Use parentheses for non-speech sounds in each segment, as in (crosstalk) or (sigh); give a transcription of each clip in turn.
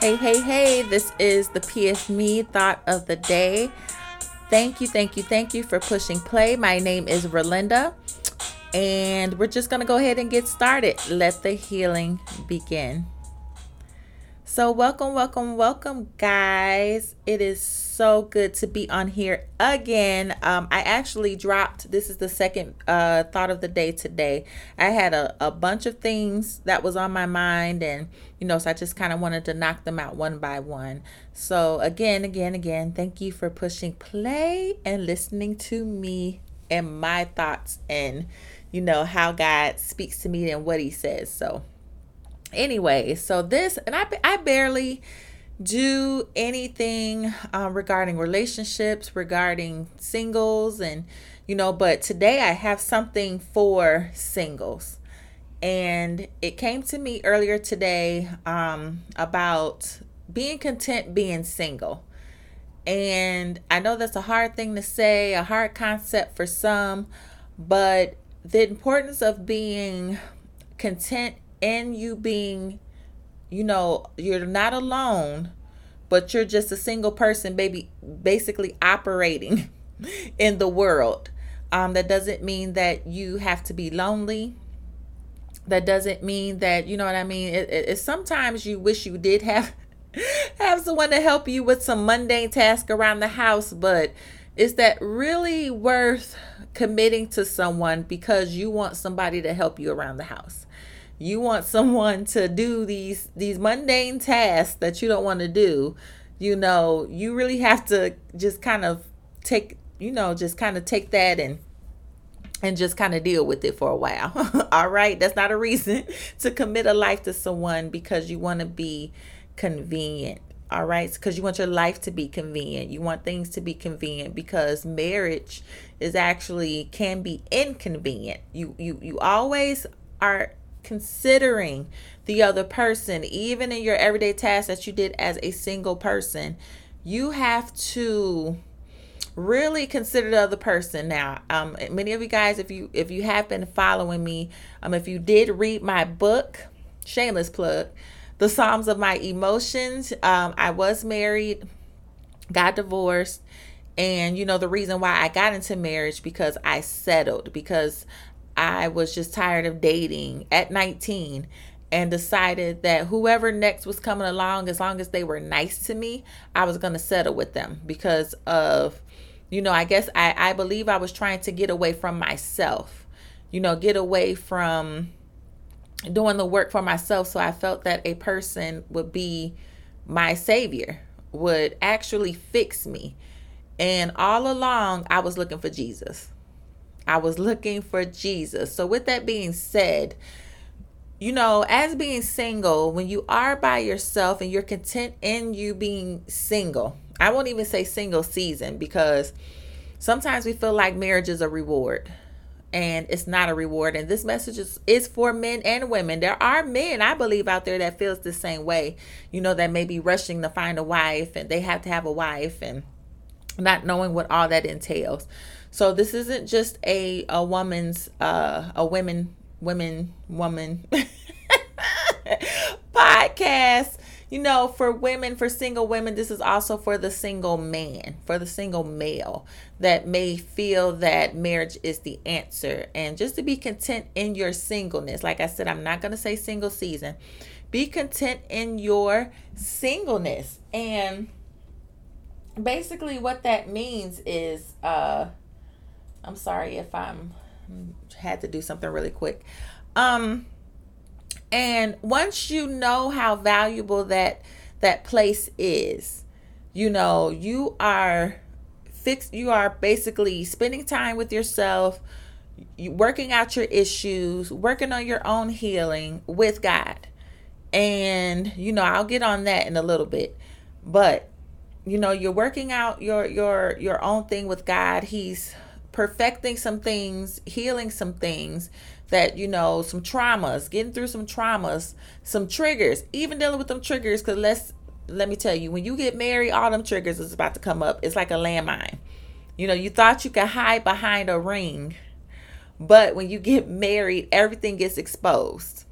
Hey, hey, hey, this is the PS Me thought of the day. Thank you, thank you, thank you for pushing play. My name is Ralinda, and we're just going to go ahead and get started. Let the healing begin. So, welcome, welcome, welcome, guys. It is so good to be on here again. Um, I actually dropped this is the second uh, thought of the day today. I had a, a bunch of things that was on my mind, and you know, so I just kind of wanted to knock them out one by one. So, again, again, again, thank you for pushing play and listening to me and my thoughts and you know how God speaks to me and what He says. So, anyway, so this, and I, I barely do anything um, regarding relationships, regarding singles, and you know, but today I have something for singles. And it came to me earlier today um, about being content being single. And I know that's a hard thing to say, a hard concept for some, but the importance of being content and you being, you know, you're not alone, but you're just a single person, baby, basically operating (laughs) in the world. Um, that doesn't mean that you have to be lonely. That doesn't mean that you know what I mean. It, it, it sometimes you wish you did have (laughs) have someone to help you with some mundane task around the house, but is that really worth committing to someone because you want somebody to help you around the house? You want someone to do these these mundane tasks that you don't want to do you know you really have to just kind of take you know just kind of take that and and just kind of deal with it for a while. (laughs) All right? That's not a reason (laughs) to commit a life to someone because you want to be convenient. All right? Because you want your life to be convenient. You want things to be convenient because marriage is actually can be inconvenient. You you you always are considering the other person, even in your everyday tasks that you did as a single person, you have to really consider the other person. Now um many of you guys if you if you have been following me um if you did read my book shameless plug the psalms of my emotions um i was married got divorced and you know the reason why i got into marriage because i settled because I was just tired of dating at 19 and decided that whoever next was coming along, as long as they were nice to me, I was going to settle with them because of, you know, I guess I, I believe I was trying to get away from myself, you know, get away from doing the work for myself. So I felt that a person would be my savior, would actually fix me. And all along, I was looking for Jesus. I was looking for Jesus. So, with that being said, you know, as being single, when you are by yourself and you're content in you being single, I won't even say single season because sometimes we feel like marriage is a reward and it's not a reward. And this message is, is for men and women. There are men i believe out there that feels the same way you know that may be rushing to find a wife and they have to have a wife and not knowing what all that entails so this isn't just a a woman's uh a women women woman (laughs) podcast. You know, for women, for single women, this is also for the single man, for the single male that may feel that marriage is the answer. And just to be content in your singleness. Like I said, I'm not going to say single season. Be content in your singleness. And basically, what that means is, uh, I'm sorry if I'm had to do something really quick. Um and once you know how valuable that that place is, you know, you are fixed you are basically spending time with yourself, working out your issues, working on your own healing with God. And you know, I'll get on that in a little bit. But you know, you're working out your your your own thing with God. He's perfecting some things, healing some things that, you know, some traumas, getting through some traumas, some triggers, even dealing with them triggers. Because let's, let me tell you, when you get married, all them triggers is about to come up. It's like a landmine. You know, you thought you could hide behind a ring, but when you get married, everything gets exposed.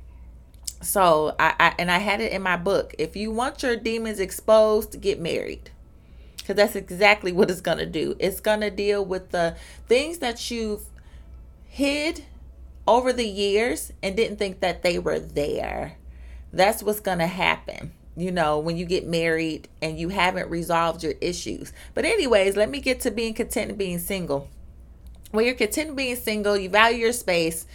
So I, I and I had it in my book. If you want your demons exposed, get married. Because that's exactly what it's gonna do. It's gonna deal with the things that you've hid over the years and didn't think that they were there. That's what's gonna happen you know, when you get married and you haven't resolved your issues. But, anyways, let me get to being content and being single. When you're content being single, you value your space,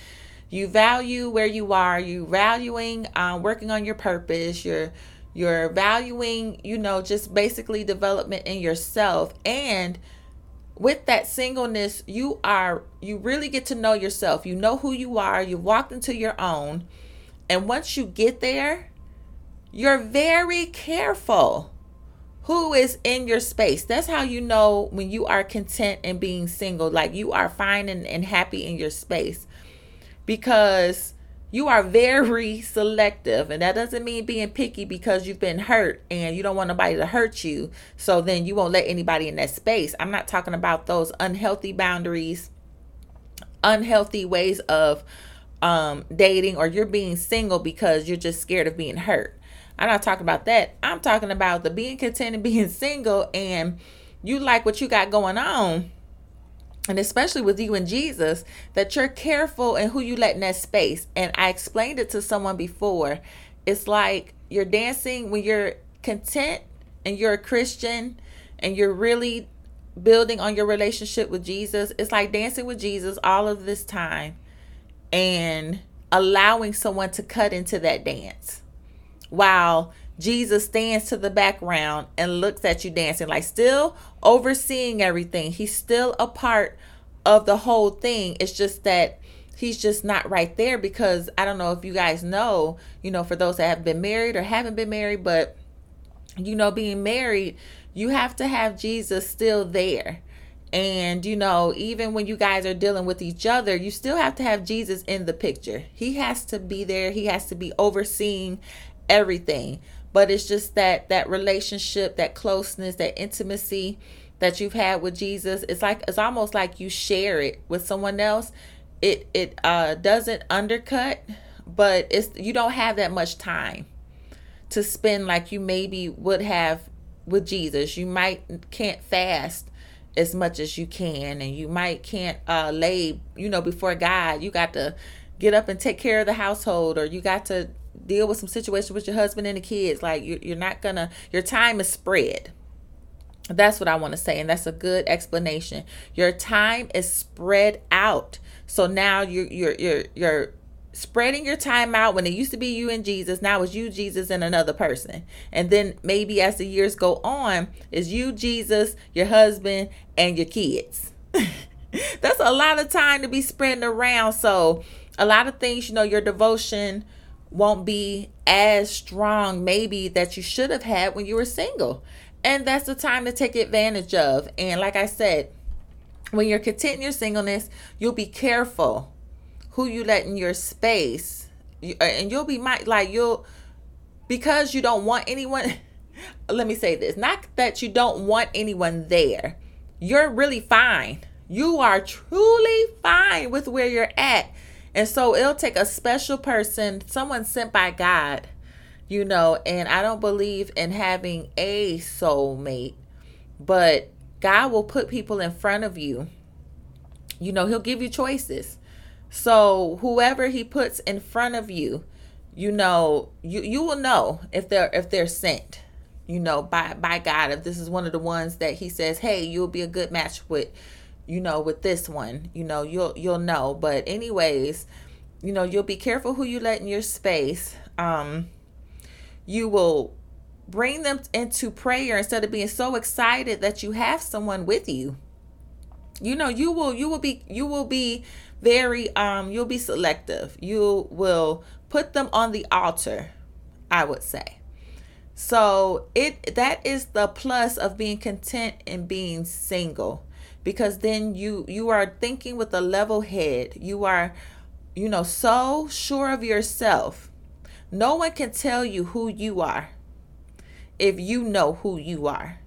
you value where you are, you valuing um, working on your purpose, you're you're valuing, you know, just basically development in yourself and with that singleness, you are you really get to know yourself. You know who you are, you've walked into your own. And once you get there, you're very careful who is in your space. That's how you know when you are content and being single, like you are fine and, and happy in your space because you are very selective. And that doesn't mean being picky because you've been hurt and you don't want nobody to hurt you. So then you won't let anybody in that space. I'm not talking about those unhealthy boundaries, unhealthy ways of um, dating, or you're being single because you're just scared of being hurt. I'm not talking about that. I'm talking about the being content and being (laughs) single and you like what you got going on. And especially with you and Jesus, that you're careful in who you let in that space. And I explained it to someone before. It's like you're dancing when you're content and you're a Christian and you're really building on your relationship with Jesus. It's like dancing with Jesus all of this time and allowing someone to cut into that dance while Jesus stands to the background and looks at you dancing, like still overseeing everything. He's still a part of the whole thing. It's just that he's just not right there because I don't know if you guys know, you know, for those that have been married or haven't been married, but you know, being married, you have to have Jesus still there. And, you know, even when you guys are dealing with each other, you still have to have Jesus in the picture. He has to be there. He has to be overseeing everything but it's just that that relationship that closeness that intimacy that you've had with jesus it's like it's almost like you share it with someone else. It it uh doesn't undercut but it's you don't have that much time to spend like you maybe would have with jesus. You might can't fast as much as you can and you might can't uh lay you know before god. You got to get up and take care of the household or you got to deal with some situation with your husband and the kids. Like you're, you're not gonna, your time is spread. That's what I want to say, and that's a good explanation. Your time is spread out. So now you're you're you're you're spreading your time out when it used to be you and Jesus, now it's you, Jesus, and another person. And then maybe as the years go on, is you, Jesus, your husband, and your kids. (laughs) That's a lot of time to be spreading around. So a lot of things, you know, your devotion won't be as strong maybe that you should have had when you were single. And that's the time to take advantage of. And like I said, when you're content in your singleness, you'll be careful who you let in your space. Uh, and you'll be like you'll because you don't want anyone (laughs) let me say this, not that you don't want anyone there. You're really fine. You are truly fine with where you're at and so it'll take a special person, someone sent by God, you know, and I don't believe in having a soulmate, but God will put people in front of you. You know, he'll give you choices. So whoever he puts in front of you, you know, you you will know if they're if they're sent, you know, by by God. If this is one of the ones that he says, "Hey, you'll be a good match with." You know with this one you know you'll you'll know. But anyways you know you'll be careful who you let in your space. Um you will bring them into prayer instead of being so excited that you have someone with you. You know you will you will be you will be very um you'll be selective. You will put them on the altar i would say. So it that is the plus of being content and being single because then you you are thinking with a level head. You are you know so sure of yourself. No one can tell you who you are if you know who you are.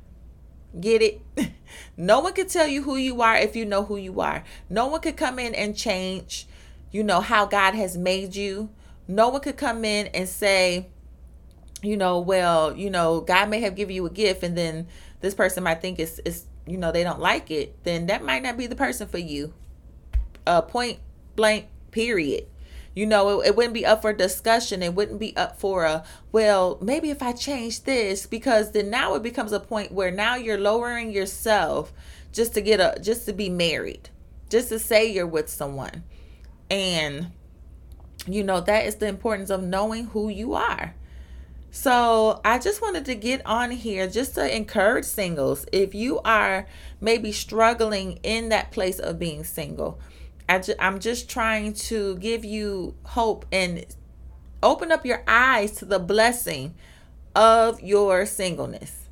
Get it? (laughs) No one can tell you who you are if you know who you are. No one could come in and change you know how god has made you. No one could come in and say, you know, well, you know, God may have given you a gift and then this person might think it's, it's you know, they don't like it, then that might not be the person for you. Uh, point blank, period. You know, it, it wouldn't be up for discussion. It wouldn't be up for a, well, maybe if I change this, because then now it becomes a point where now you're lowering yourself just to get a, just to be married, just to say you're with someone. And, you know, that is the importance of knowing who you are. So I just wanted to get on here just to encourage singles. If you are maybe struggling in that place of being single, I ju- I'm just trying to give you hope and open up your eyes to the blessing of your singleness.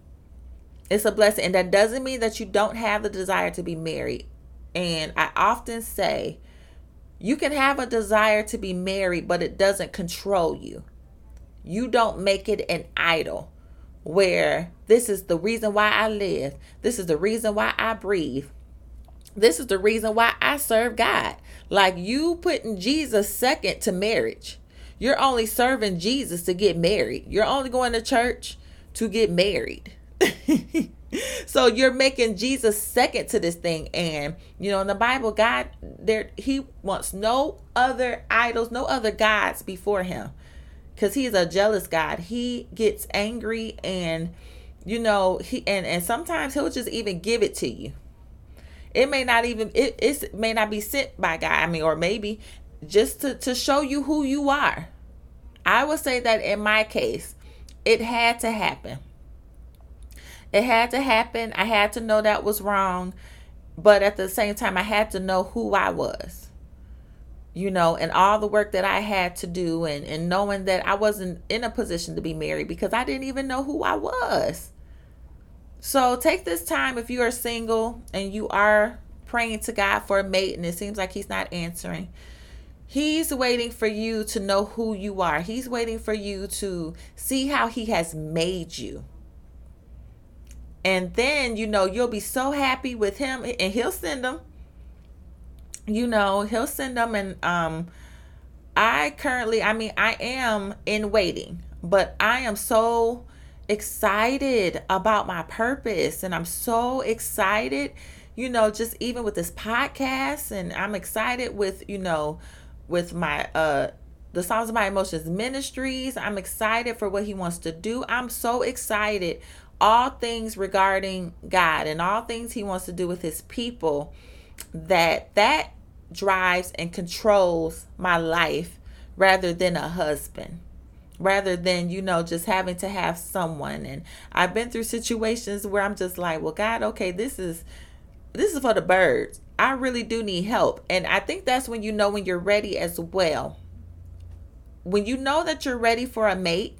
It's a blessing. And that doesn't mean that you don't have the desire to be married. And I often say, you can have a desire to be married, but it doesn't control you. You don't make it an idol where this is the reason why I live, this is the reason why I breathe, this is the reason why I serve God. Like you putting Jesus second to marriage. You're only serving Jesus to get married. You're only going to church to get married. (laughs) so you're making Jesus second to this thing and you know in the Bible God there he wants no other idols, no other gods before him. Cuz he's a jealous God. He gets angry and you know he and and sometimes he'll just even give it to you it may not even it it may not be sent by God. I mean, or maybe just to, to show you who you are. I would say that in my case, it had to happen. It had to happen. I had to know that was wrong. But at the same time, I had to know who I was. You know, and all the work that I had to do, and, and knowing that I wasn't in a position to be married because I didn't even know who I was. So take this time if you are single and you are praying to God for a mate and it seems like He's not answering. He's waiting for you to know who you are. He's waiting for you to see how He has made you. And then, you know, you'll be so happy with Him and He'll send them. You know, He'll send them. And um, I currently, I mean, I am in waiting, but I am so excited about my purpose and I'm so excited, you know, just even with this podcast and I'm excited with, you know, with my uh the Psalms of My Emotions Ministries. I'm excited for what he wants to do. I'm so excited all things regarding God and all things he wants to do with his people that that drives and controls my life rather than a husband rather than you know just having to have someone. And i've been through situations where i'm just like well god okay this is this is for the birds. I really do need help. And i think that's when you know when you're ready as well. When you know that you're ready for a mate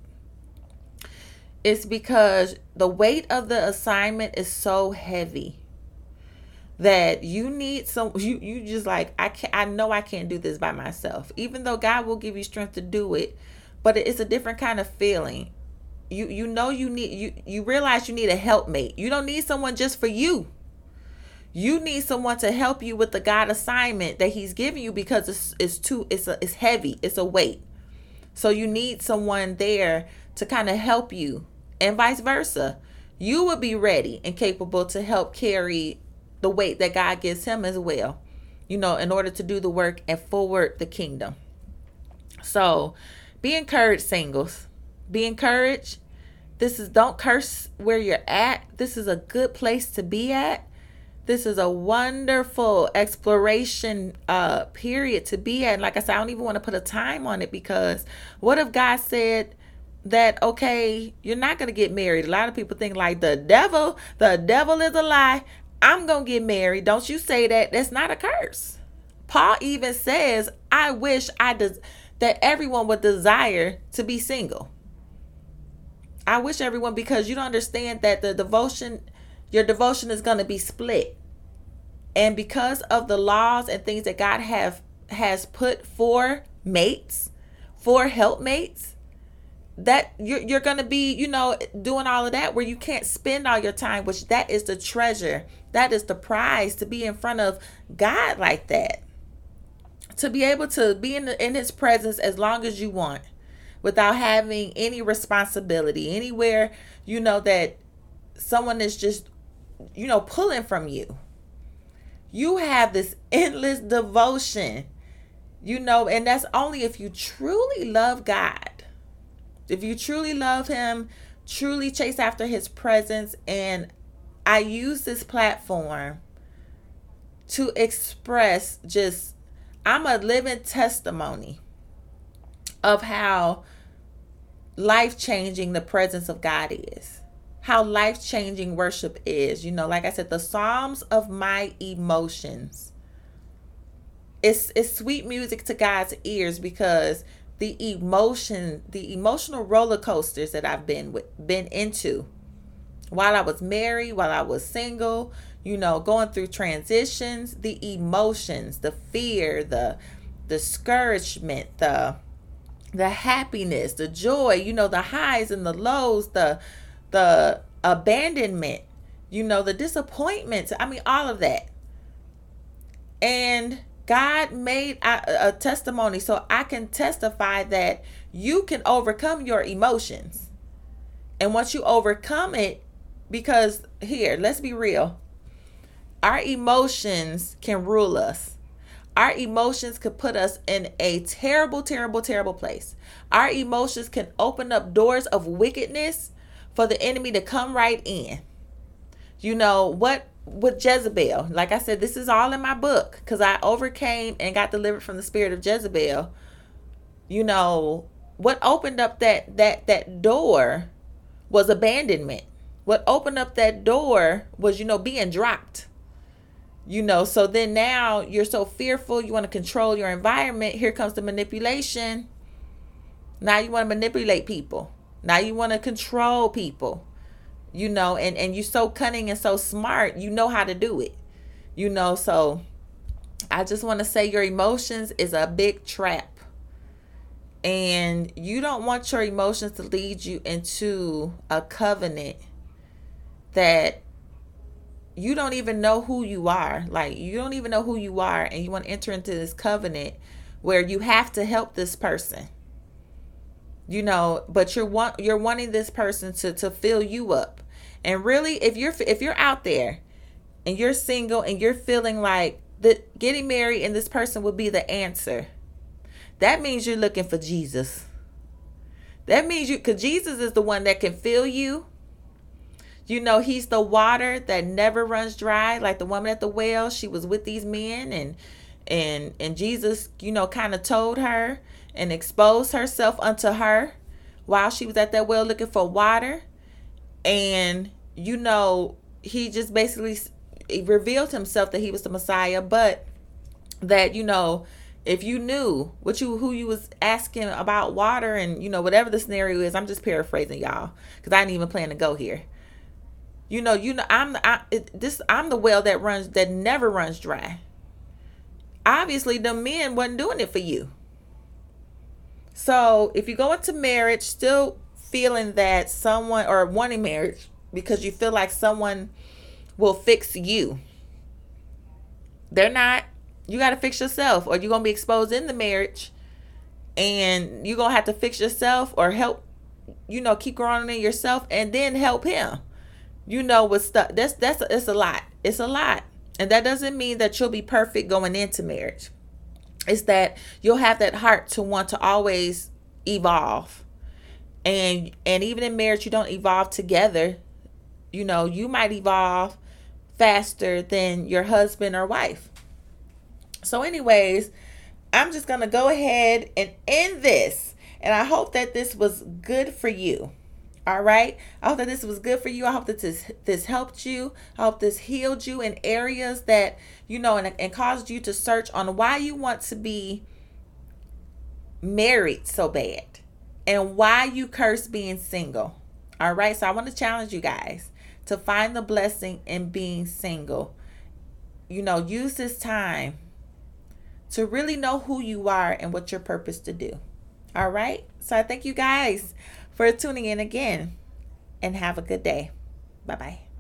it's because the weight of the assignment is so heavy that you need some you you just like I can I know I can't do this by myself. Even though God will give you strength to do it but it's a different kind of feeling. You you know you need you you realize you need a helpmate. You don't need someone just for you. You need someone to help you with the god assignment that he's giving you because it's it's too it's a, it's heavy it's a weight. So you need someone there to kind of help you and vice versa. You will be ready and capable to help carry the weight that god gives him as well you know in order to do the work and forward the kingdom so be encouraged, singles. Be encouraged. This is don't curse where you're at. This is a good place to be at. This is a wonderful exploration uh period to be at. like I said, I don't even want to put a time on it because what if God said that okay, you're not gonna get married? A lot of people think like the devil, the devil is a lie. I'm gonna get married. Don't you say that. That's not a curse. Paul even says, I wish I des- that everyone would desire to be single. I wish everyone because you don't understand that the devotion your devotion is going to be split. And because of the laws and things that God have has put for mates, for helpmates, that you're you're gonna be, you know, doing all of that where you can't spend all your time, which that is the treasure. That is the prize to be in front of God like that. to be able to be in, the, in his presence as long as you want without having any responsibility anywhere you know that someone is just you know pulling from you you have this endless devotion you know and that's only if you truly love god if you truly love him truly chase after his presence and i use this platform to express just i'm a living testimony of how life changing the presence of God is. How life changing worship is. You know, like I said, the Psalms of my emotions. It's it's sweet music to God's ears because the emotion, the emotional roller coasters that I've been with, been into while I was married, while I was single, you know, going through transitions, the emotions, the fear, the discouragement, the the happiness, the joy, you know, the highs and the lows, the the abandonment, you know, the disappointments. I mean, all of that. And God made a, a testimony so I can testify that you can overcome your emotions. And once you overcome it, because here, let's be real, our emotions can rule us. Our emotions could put us in a terrible, terrible, terrible place. Our emotions can open up doors of wickedness for the enemy to come right in. You know, what with Jezebel, like I said, this is all in my book because I overcame and got delivered from the spirit of Jezebel. You know, what opened up that that that door was abandonment. What opened up that door was, you know, being dropped. You know so then now you're so fearful you want to control your environment here comes the manipulation. Now you want to manipulate people. Now you want to control people you know and and you're so cunning and so smart you know how to do it you know so i just want to say your emotions is a big trap and you don't want your emotions to lead you into a covenant that you don't even know who you are. Like you don't even know who you are and you want to enter into this covenant where you have to help this person. You know, but you're want you're wanting this person to to fill you up. And really if you're if you're out there and you're single and you're feeling like that getting married and this person would be the answer. That means you're looking for Jesus. That means you cuz Jesus is the one that can fill you you know, he's the water that never runs dry, like the woman at the well. She was with these men and and and Jesus, you know, kind of told her and exposed herself unto her while she was at that well looking for water. And you know, he just basically revealed himself that he was the Messiah, but that you know, if you knew what you who you was asking about water and you know whatever the scenario is, I'm just paraphrasing y'all because I didn't even plan to go here. You know, you know, I'm I, this. I'm the well that runs that never runs dry. Obviously, the men wasn't doing it for you. So if you go into marriage still feeling that someone or wanting marriage because you feel like someone will fix you, they're not. You got to fix yourself, or you're gonna be exposed in the marriage, and you're gonna have to fix yourself or help. You know, keep growing in yourself, and then help him you know what stuff that's that's it's a lot it's a lot and that doesn't mean that you'll be perfect going into marriage it's that you'll have that heart to want to always evolve and and even in marriage you don't evolve together you know you might evolve faster than your husband or wife so anyways i'm just gonna go ahead and end this and i hope that this was good for you all right. I hope that this was good for you. I hope that this this helped you. I hope this healed you in areas that you know and, and caused you to search on why you want to be married so bad and why you curse being single. All right. So I want to challenge you guys to find the blessing in being single. You know, use this time to really know who you are and what your purpose to do. All right. So I thank you guys for tuning in again and have a good day. Bye bye.